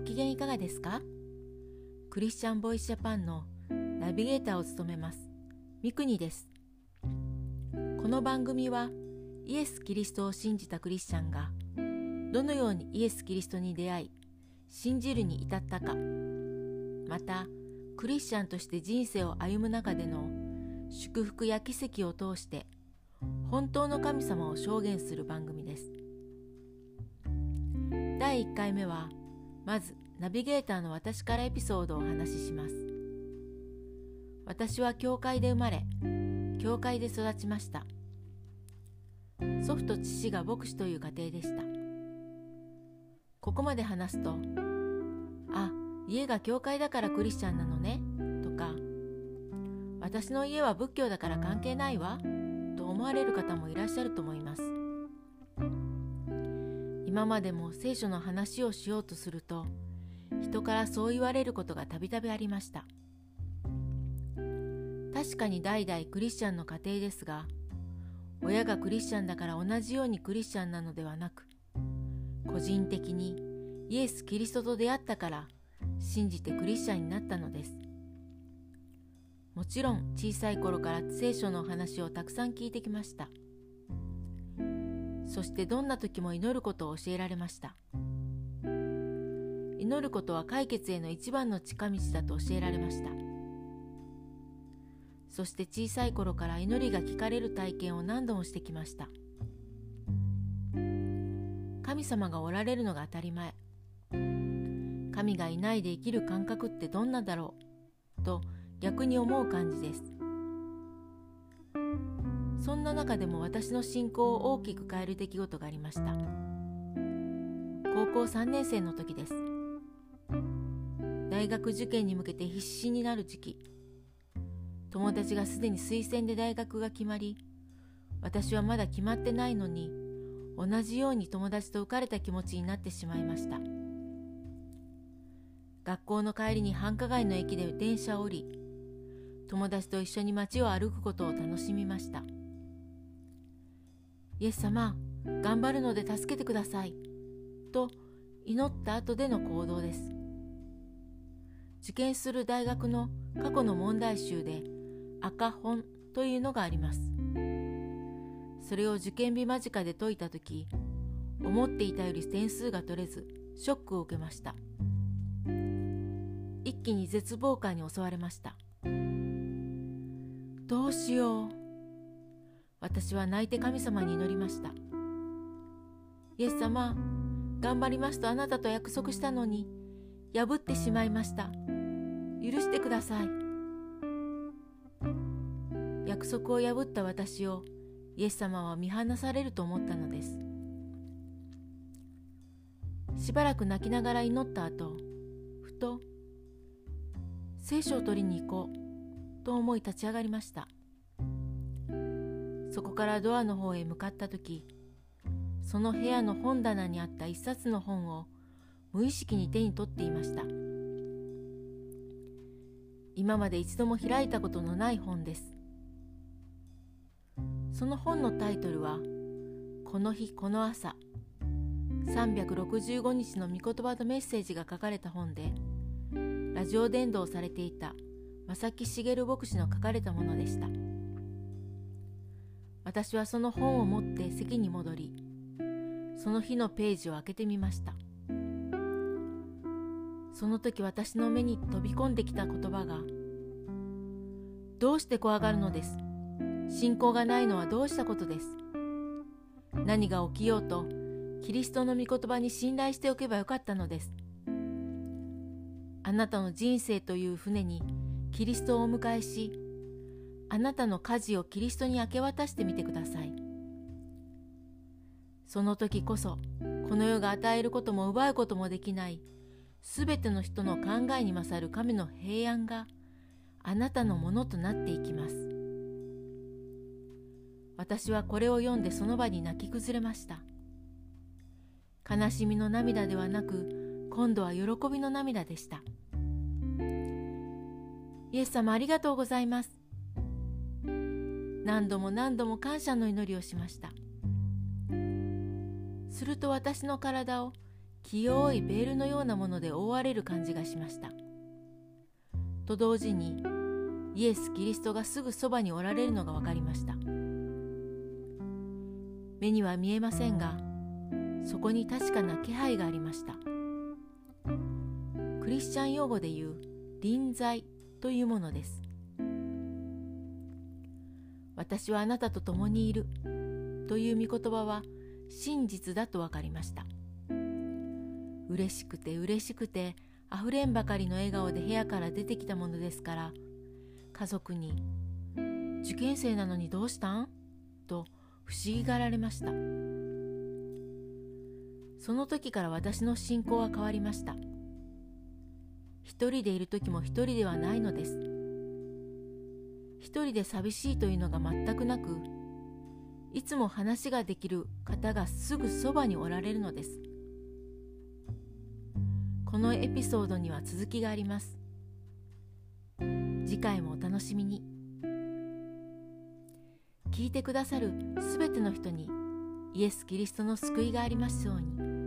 ご機嫌いかがですか？クリスチャンボイスジャパンのナビゲーターを務めます。ミクニです。この番組はイエス・キリストを信じたクリスチャンがどのようにイエス・キリストに出会い信じるに至ったかまたクリスチャンとして人生を歩む中での祝福や奇跡を通して本当の神様を証言する番組です。第1回目はまずナビゲーターの私からエピソードをお話しします。私は教会で生まれ教会で育ちました。祖父と父が牧師という家庭でした。ここまで話すとあ家が教会だからクリスチャンなのねとか私の家は仏教だから関係ないわと思われる方もいらっしゃると思います。今までも聖書の話をしようとすると人からそう言われることがたびたびありました。確かに代々クリスチャンの家庭ですが親がクリスチャンだから同じようにクリスチャンなのではなく個人的にイエス・キリストと出会ったから信じてクリスチャンになったのです。もちろん小さい頃から聖書の話をたくさん聞いてきました。そしてどんな時も祈ることを教えられました。祈ることは解決への一番の近道だと教えられました。そして小さい頃から祈りが聞かれる体験を何度もしてきました。神様がおられるのが当たり前。神がいないで生きる感覚ってどんなだろうと逆に思う感じです。そんな中でも私の信仰を大きく変える出来事がありました。高校3年生の時です。大学受験に向けて必死になる時期。友達がすでに推薦で大学が決まり私はまだ決まってないのに同じように友達と浮かれた気持ちになってしまいました。学校の帰りに繁華街の駅で電車を降り友達と一緒に街を歩くことを楽しみました。イエス様頑張るので助けてくださいと祈った後での行動です。受験する大学の過去の問題集で赤本というのがあります。それを受験日間近で解いた時思っていたより点数が取れずショックを受けました。一気に絶望感に襲われました。どうしよう。私は泣いて神様に祈りました。イエス様頑張りますとあなたと約束したのに破ってしまいました。許してください。約束を破った私をイエス様は見放されると思ったのです。しばらく泣きながら祈った後ふと聖書を取りに行こうと思い立ち上がりました。そこからドアの方へ向かった時その部屋の本棚にあった一冊の本を無意識に手に取っていました。今まで一度も開いたことのない本です。その本のタイトルは「この日この朝」365日の御言葉とメッセージが書かれた本でラジオ伝道されていた正木茂牧師の書かれたものでした。私はその本を持って席に戻りその日のページを開けてみました。その時私の目に飛び込んできた言葉が「どうして怖がるのです？信仰がないのはどうしたことです？何が起きようとキリストの御言葉に信頼しておけばよかったのです？あなたの人生という船にキリストをお迎えしあなたの舵をキリストに明け渡してみてください。その時こそこの世が与えることも奪うこともできないすべての人の考えに勝る神の平安があなたのものとなっていきます。私はこれを読んでその場に泣き崩れました。悲しみの涙ではなく今度は喜びの涙でした。イエス様ありがとうございます。何度も何度も感謝の祈りをしました。すると私の体を清いベールのようなもので覆われる感じがしました。と同時にイエス・キリストがすぐそばにおられるのが分かりました。目には見えませんがそこに確かな気配がありました。クリスチャン用語で言う臨在というものです。私はあなたと共にいる。という御言葉は真実だと分かりました。嬉しくて嬉しくてあふれんばかりの笑顔で部屋から出てきたものですから家族に「受験生なのにどうしたん?」と不思議がられました。その時から私の信仰は変わりました。一人でいる時も一人ではないのです。一人で寂しいというのが全くなくいつも話ができる方がすぐそばにおられるのです。このエピソードには続きがあります。次回もお楽しみに。聞いてくださるすべての人にイエス・キリストの救いがありますように。